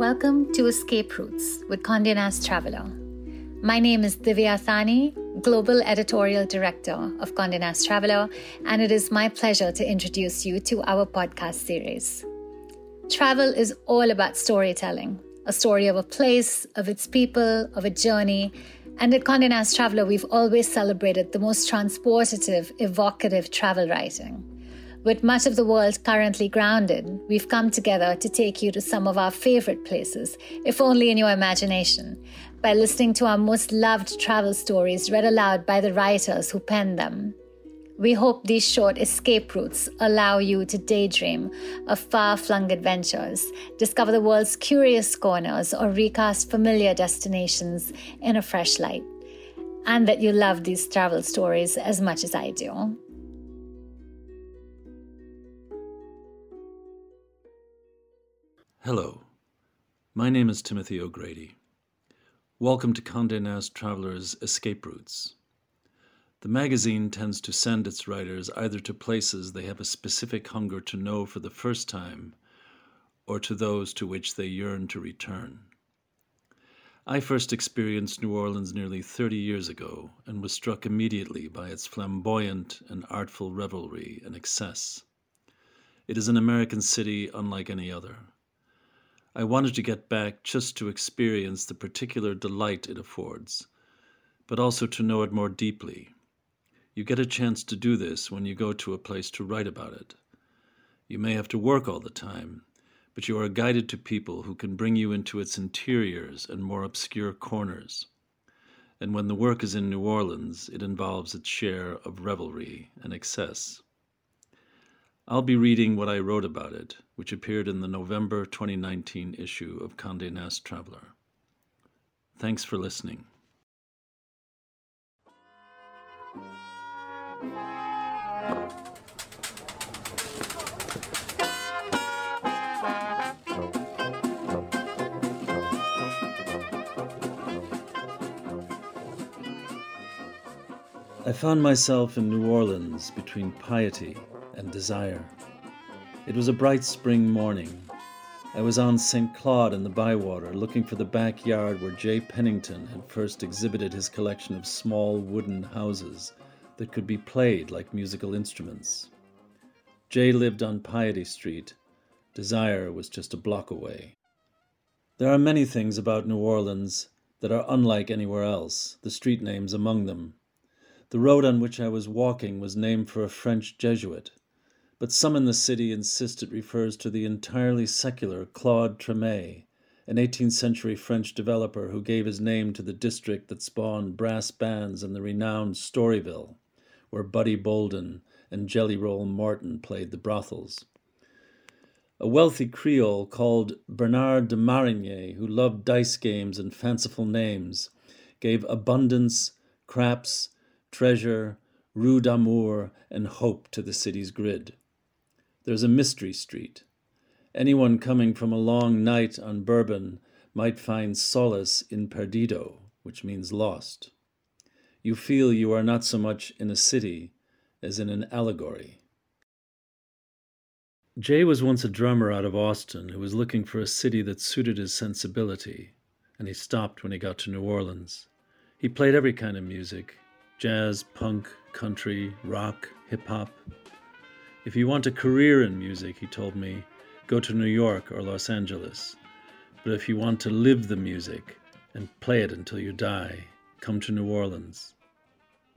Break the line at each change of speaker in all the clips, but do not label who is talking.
Welcome to Escape Routes with Condé Nast Traveler. My name is Divya Thani, Global Editorial Director of Condé Nast Traveler, and it is my pleasure to introduce you to our podcast series. Travel is all about storytelling, a story of a place, of its people, of a journey. And at Condé Nast Traveler, we've always celebrated the most transportative, evocative travel writing. With much of the world currently grounded, we've come together to take you to some of our favorite places, if only in your imagination, by listening to our most loved travel stories read aloud by the writers who penned them. We hope these short escape routes allow you to daydream of far flung adventures, discover the world's curious corners, or recast familiar destinations in a fresh light. And that you love these travel stories as much as I do.
Hello, my name is Timothy O'Grady. Welcome to Condé Nast Traveler's Escape Routes. The magazine tends to send its writers either to places they have a specific hunger to know for the first time, or to those to which they yearn to return. I first experienced New Orleans nearly 30 years ago and was struck immediately by its flamboyant and artful revelry and excess. It is an American city unlike any other I wanted to get back just to experience the particular delight it affords, but also to know it more deeply. You get a chance to do this when you go to a place to write about it. You may have to work all the time, but you are guided to people who can bring you into its interiors and more obscure corners. And when the work is in New Orleans, it involves its share of revelry and excess. I'll be reading what I wrote about it, which appeared in the November 2019 issue of Condé Nast Traveler. Thanks for listening. I found myself in New Orleans between piety and desire. It was a bright spring morning. I was on St. Claude in the Bywater looking for the backyard where Jay Pennington had first exhibited his collection of small wooden houses that could be played like musical instruments. Jay lived on Piety Street. Desire was just a block away. There are many things about New Orleans that are unlike anywhere else, the street names among them. The road on which I was walking was named for a French Jesuit but some in the city insist it refers to the entirely secular Claude Treme, an 18th century French developer who gave his name to the district that spawned brass bands and the renowned Storyville, where Buddy Bolden and Jelly Roll Morton played the brothels. A wealthy Creole called Bernard de Marigny, who loved dice games and fanciful names, gave abundance, craps, treasure, rue d'amour, and hope to the city's grid. There's a mystery street. Anyone coming from a long night on Bourbon might find solace in perdido, which means lost. You feel you are not so much in a city as in an allegory. Jay was once a drummer out of Austin who was looking for a city that suited his sensibility, and he stopped when he got to New Orleans. He played every kind of music jazz, punk, country, rock, hip hop, if you want a career in music, he told me, go to New York or Los Angeles. But if you want to live the music and play it until you die, come to New Orleans.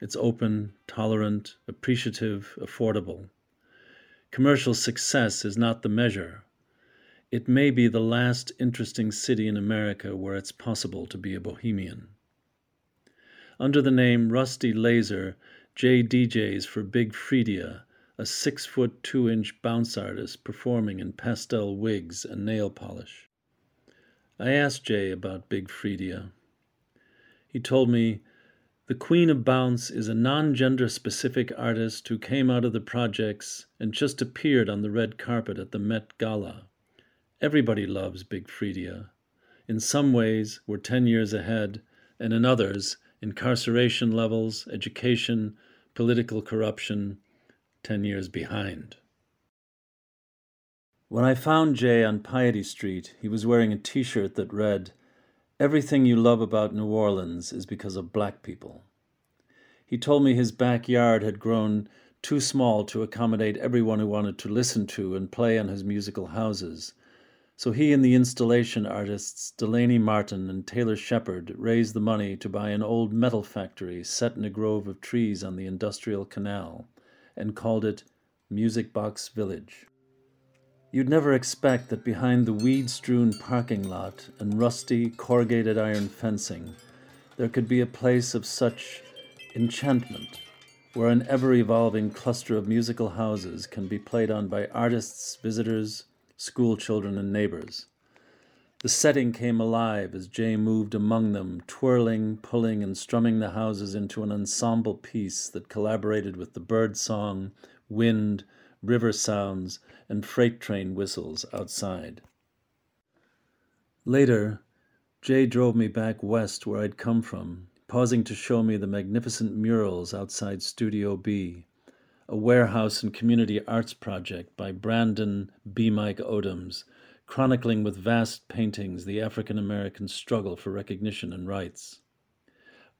It's open, tolerant, appreciative, affordable. Commercial success is not the measure. It may be the last interesting city in America where it's possible to be a bohemian. Under the name Rusty Lazer, Jay DJs for Big Freedia a six foot two inch bounce artist performing in pastel wigs and nail polish. I asked Jay about Big Freedia. He told me the Queen of Bounce is a non gender specific artist who came out of the projects and just appeared on the red carpet at the Met Gala. Everybody loves Big Freedia. In some ways, we're 10 years ahead, and in others, incarceration levels, education, political corruption, 10 years behind. When I found Jay on Piety Street, he was wearing a t shirt that read, Everything you love about New Orleans is because of black people. He told me his backyard had grown too small to accommodate everyone who wanted to listen to and play on his musical houses. So he and the installation artists Delaney Martin and Taylor Shepard raised the money to buy an old metal factory set in a grove of trees on the industrial canal and called it Music Box Village. You'd never expect that behind the weed strewn parking lot and rusty corrugated iron fencing, there could be a place of such enchantment, where an ever evolving cluster of musical houses can be played on by artists, visitors, school children, and neighbors. The setting came alive as Jay moved among them, twirling, pulling, and strumming the houses into an ensemble piece that collaborated with the bird song, wind, river sounds, and freight train whistles outside. Later, Jay drove me back west where I'd come from, pausing to show me the magnificent murals outside Studio B, a warehouse and community arts project by Brandan B. Mike Odums, chronicling with vast paintings the African American struggle for recognition and rights.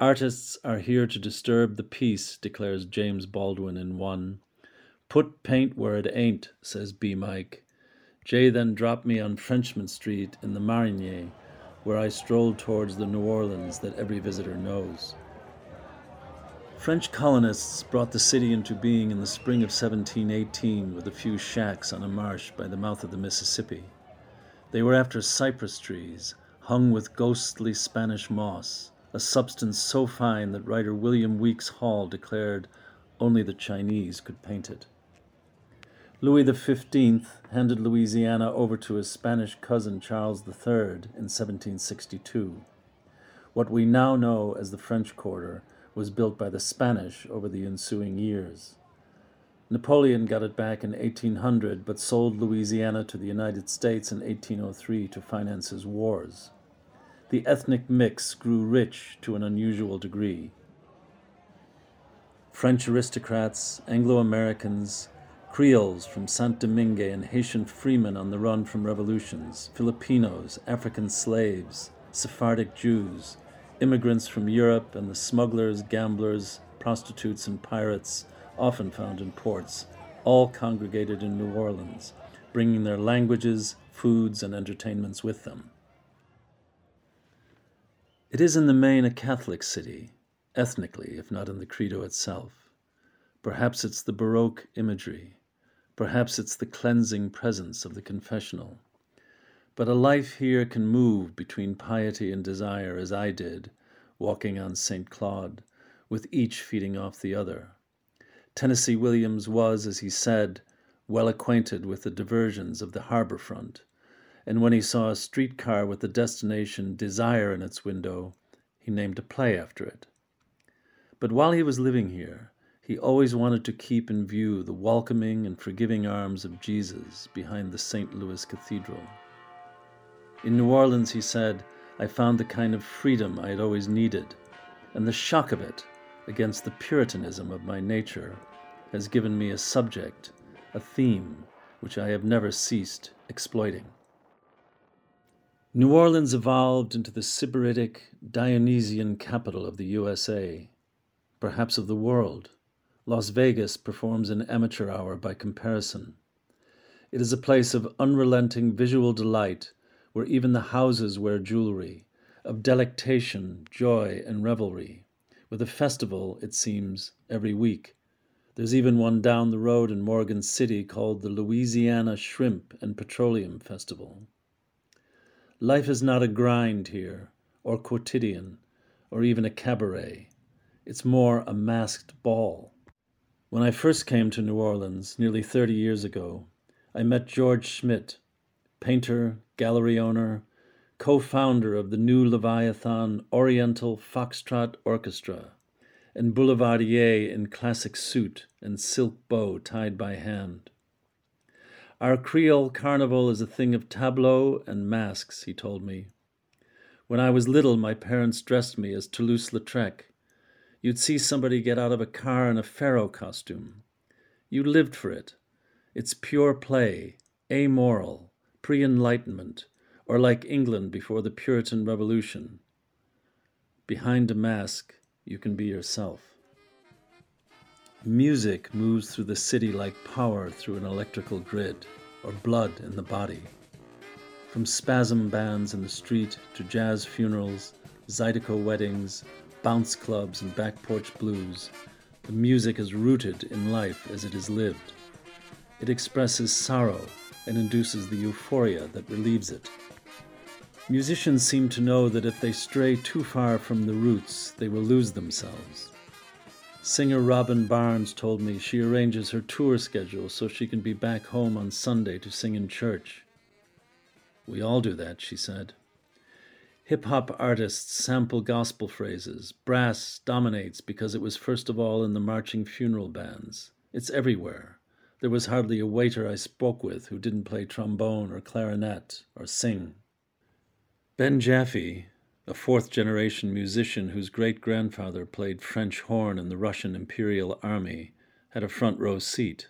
Artists are here to disturb the peace, declares James Baldwin in one, Put paint where it ain't, says B. Mike. Jay then dropped me on Frenchmen Street in the Marigny, where I strolled towards the New Orleans that every visitor knows. French colonists brought the city into being in the spring of 1718 with a few shacks on a marsh by the mouth of the Mississippi. They were after cypress trees, hung with ghostly Spanish moss, a substance so fine that writer William Weeks Hall declared only the Chinese could paint it. Louis XV handed Louisiana over to his Spanish cousin Charles III in 1762. What we now know as the French Quarter was built by the Spanish over the ensuing years. Napoleon got it back in 1800 but sold Louisiana to the United States in 1803 to finance his wars. The ethnic mix grew rich to an unusual degree. French aristocrats, Anglo Americans, Creoles from Saint Domingue and Haitian freemen on the run from revolutions, Filipinos, African slaves, Sephardic Jews, immigrants from Europe, and the smugglers, gamblers, prostitutes, and pirates, often found in ports, all congregated in New Orleans, bringing their languages, foods, and entertainments with them. It is in the main a Catholic city, ethnically, if not in the credo itself. Perhaps it's the Baroque imagery, Perhaps it's the cleansing presence of the confessional. But a life here can move between piety and desire as I did, walking on St. Claude, with each feeding off the other. Tennessee Williams was, as he said, well acquainted with the diversions of the harbor front, and when he saw a streetcar with the destination Desire in its window, he named a play after it. But while he was living here, he always wanted to keep in view the welcoming and forgiving arms of Jesus behind the St. Louis Cathedral. In New Orleans, he said, I found the kind of freedom I had always needed, and the shock of it against the Puritanism of my nature has given me a subject, a theme, which I have never ceased exploiting. New Orleans evolved into the sybaritic Dionysian capital of the USA, perhaps of the world. Las Vegas performs an amateur hour by comparison. It is a place of unrelenting visual delight where even the houses wear jewelry, of delectation, joy, and revelry, with a festival, it seems, every week. There's even one down the road in Morgan City called the Louisiana Shrimp and Petroleum Festival. Life is not a grind here, or quotidian, or even a cabaret. It's more a masked ball. When I first came to New Orleans nearly 30 years ago, I met George Schmidt, painter, gallery owner, co founder of the new Leviathan Oriental Foxtrot Orchestra, and boulevardier in classic suit and silk bow tied by hand. Our Creole carnival is a thing of tableaux and masks, he told me. When I was little, my parents dressed me as Toulouse Lautrec You'd see somebody get out of a car in a pharaoh costume. You lived for it. It's pure play, amoral, pre enlightenment, or like England before the Puritan Revolution. Behind a mask, you can be yourself. Music moves through the city like power through an electrical grid, or blood in the body. From spasm bands in the street to jazz funerals, Zydeco weddings, bounce clubs, and back porch blues, the music is rooted in life as it is lived. It expresses sorrow and induces the euphoria that relieves it. Musicians seem to know that if they stray too far from the roots, they will lose themselves. Singer Robin Barnes told me she arranges her tour schedule so she can be back home on Sunday to sing in church. We all do that, she said. Hip hop artists sample gospel phrases. Brass dominates because it was first of all in the marching funeral bands. It's everywhere. There was hardly a waiter I spoke with who didn't play trombone or clarinet or sing. Ben Jaffe, a fourth generation musician whose great grandfather played French horn in the Russian Imperial Army, had a front row seat.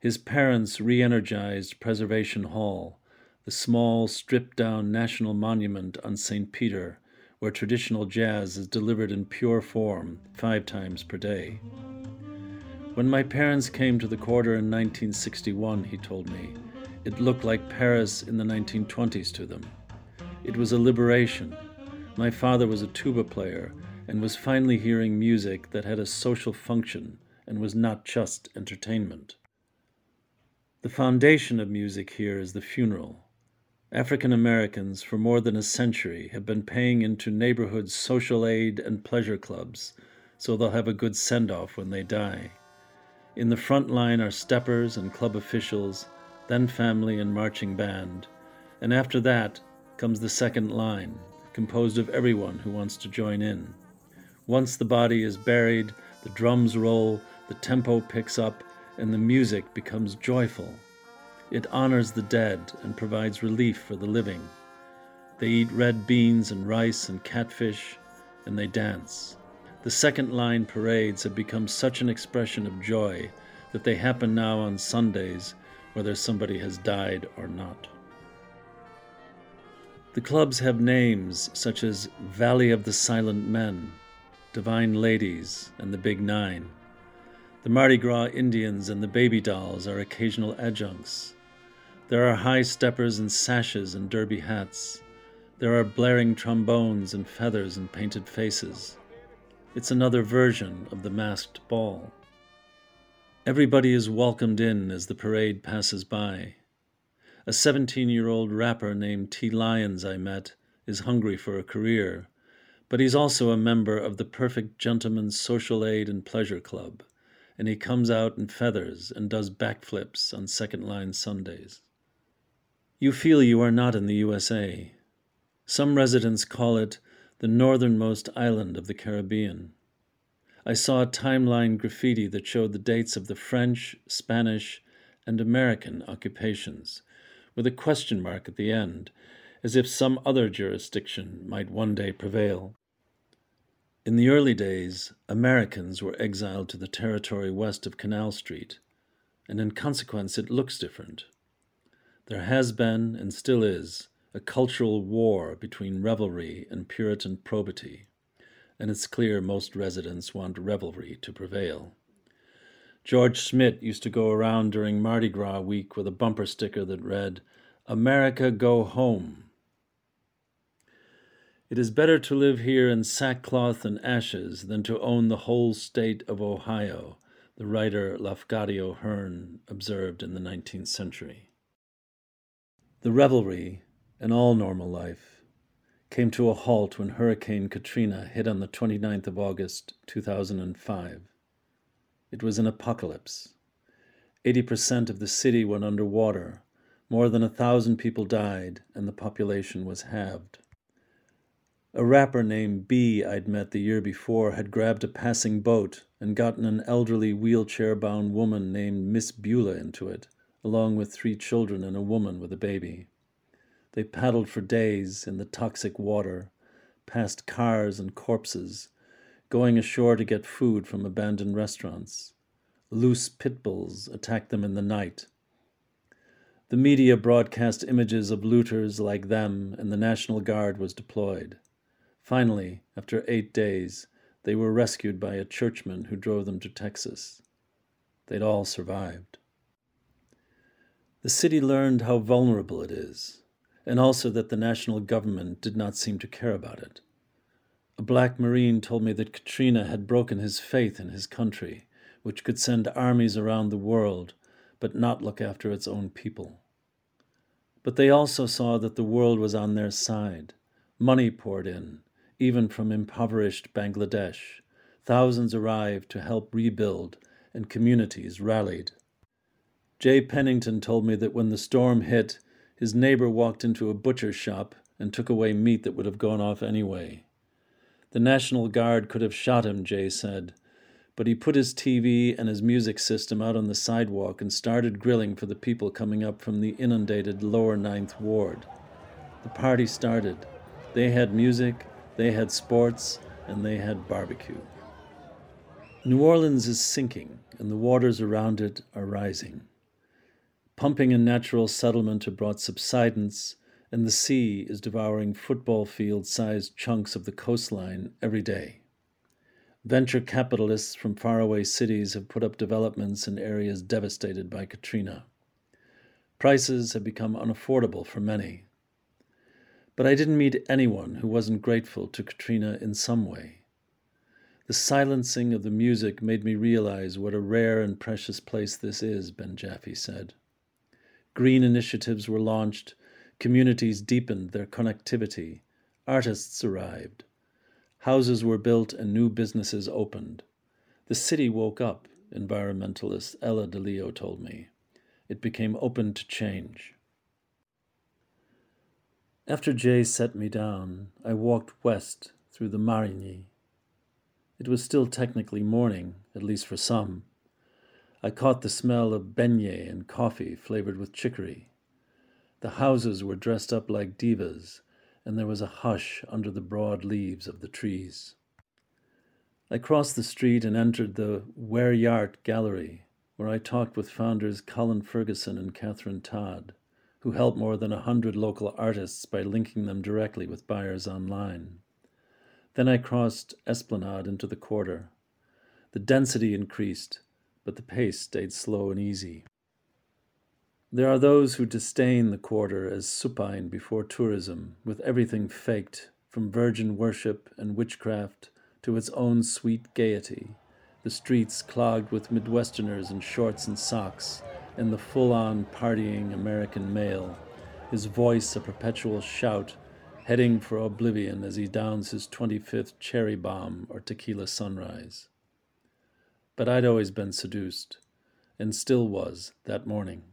His parents re energized Preservation Hall, the small, stripped down national monument on St. Peter, where traditional jazz is delivered in pure form five times per day. When my parents came to the quarter in 1961, he told me, it looked like Paris in the 1920s to them. It was a liberation. My father was a tuba player and was finally hearing music that had a social function and was not just entertainment. The foundation of music here is the funeral. African Americans for more than a century have been paying into neighborhood social aid and pleasure clubs so they'll have a good send off when they die. In the front line are steppers and club officials, then family and marching band, and after that comes the second line, composed of everyone who wants to join in. Once the body is buried, the drums roll, the tempo picks up, and the music becomes joyful. It honors the dead and provides relief for the living. They eat red beans and rice and catfish, and they dance. The second line parades have become such an expression of joy that they happen now on Sundays, whether somebody has died or not. The clubs have names such as Valley of the Silent Men, Divine Ladies, and the Big Nine. The Mardi Gras Indians and the Baby Dolls are occasional adjuncts. There are high steppers and sashes and derby hats. There are blaring trombones and feathers and painted faces. It's another version of the masked ball. Everybody is welcomed in as the parade passes by. A 17 year old rapper named T. Lyons I met is hungry for a career, but he's also a member of the Perfect Gentleman's Social Aid and Pleasure Club, and he comes out in feathers and does backflips on second line Sundays. You feel you are not in the USA. Some residents call it the northernmost island of the Caribbean. I saw a timeline graffiti that showed the dates of the French, Spanish, and American occupations, with a question mark at the end, as if some other jurisdiction might one day prevail. In the early days, Americans were exiled to the territory west of Canal Street, and in consequence it looks different. There has been, and still is, a cultural war between revelry and Puritan probity, and it's clear most residents want revelry to prevail. George Schmidt used to go around during Mardi Gras week with a bumper sticker that read, America Go Home. It is better to live here in sackcloth and ashes than to own the whole state of Ohio, the writer Lafcadio Hearn observed in the 19th century. The revelry, and all normal life, came to a halt when Hurricane Katrina hit on the 29th of August, 2005. It was an apocalypse. 80% of the city went underwater, more than a thousand people died, and the population was halved. A rapper named B I'd met the year before had grabbed a passing boat and gotten an elderly wheelchair bound woman named Miss Beulah into it along with three children and a woman with a baby. They paddled for days in the toxic water, past cars and corpses, going ashore to get food from abandoned restaurants. Loose pit bulls attacked them in the night. The media broadcast images of looters like them, and the National Guard was deployed. Finally, after eight days, they were rescued by a churchman who drove them to Texas. They'd all survived. The city learned how vulnerable it is, and also that the national government did not seem to care about it. A black Marine told me that Katrina had broken his faith in his country, which could send armies around the world but not look after its own people. But they also saw that the world was on their side. Money poured in, even from impoverished Bangladesh. Thousands arrived to help rebuild, and communities rallied. Jay Pennington told me that when the storm hit, his neighbor walked into a butcher shop and took away meat that would have gone off anyway. The National Guard could have shot him, Jay said, but he put his TV and his music system out on the sidewalk and started grilling for the people coming up from the inundated lower Ninth Ward. The party started. They had music, they had sports, and they had barbecue. New Orleans is sinking, and the waters around it are rising. Pumping and natural settlement have brought subsidence, and the sea is devouring football field sized chunks of the coastline every day. Venture capitalists from faraway cities have put up developments in areas devastated by Katrina. Prices have become unaffordable for many. But I didn't meet anyone who wasn't grateful to Katrina in some way. The silencing of the music made me realize what a rare and precious place this is, Ben Jaffe said. Green initiatives were launched, communities deepened their connectivity, artists arrived. Houses were built and new businesses opened. The city woke up, environmentalist Ella DeLeo told me. It became open to change. After Jay set me down, I walked west through the Marigny. It was still technically morning, at least for some. I caught the smell of beignet and coffee flavored with chicory. The houses were dressed up like divas, and there was a hush under the broad leaves of the trees. I crossed the street and entered the Ware Gallery, where I talked with founders Colin Ferguson and Catherine Todd, who help more than a hundred local artists by linking them directly with buyers online. Then I crossed Esplanade into the quarter. The density increased, but the pace stayed slow and easy. There are those who disdain the quarter as supine before tourism, with everything faked, from virgin worship and witchcraft to its own sweet gaiety, the streets clogged with Midwesterners in shorts and socks, and the full on partying American male, his voice a perpetual shout, heading for oblivion as he downs his 25th cherry bomb or tequila sunrise. But I'd always been seduced, and still was that morning.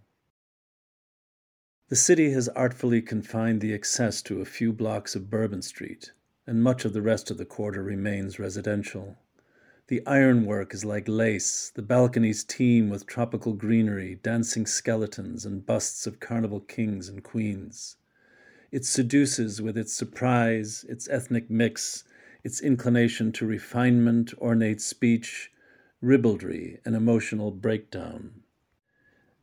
The city has artfully confined the access to a few blocks of Bourbon Street, and much of the rest of the quarter remains residential. The ironwork is like lace, the balconies teem with tropical greenery, dancing skeletons, and busts of carnival kings and queens. It seduces with its surprise, its ethnic mix, its inclination to refinement, ornate speech, ribaldry, and emotional breakdown.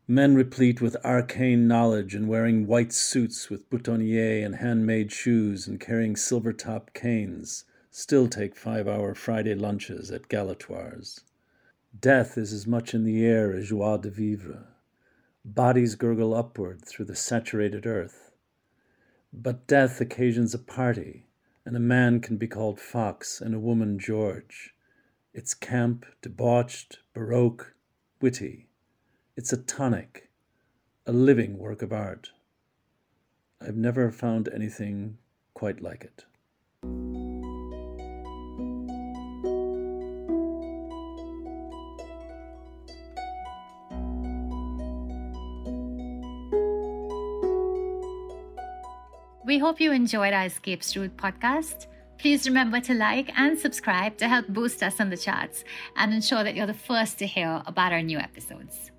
Men replete with arcane knowledge and wearing white suits with boutonniere and handmade shoes and carrying silver topped canes still take five hour Friday lunches at Galatoire's. Death is as much in the air as joie de vivre. Bodies gurgle upward through the saturated earth. But death occasions a party, and a man can be called Fox and a woman George. It's camp, debauched, baroque, witty. It's a tonic, a living work of art. I've never found anything quite like it.
We hope you enjoyed our Escapes Route podcast. Please remember to like and subscribe to help boost us on the charts and ensure that you're the first to hear about our new episodes.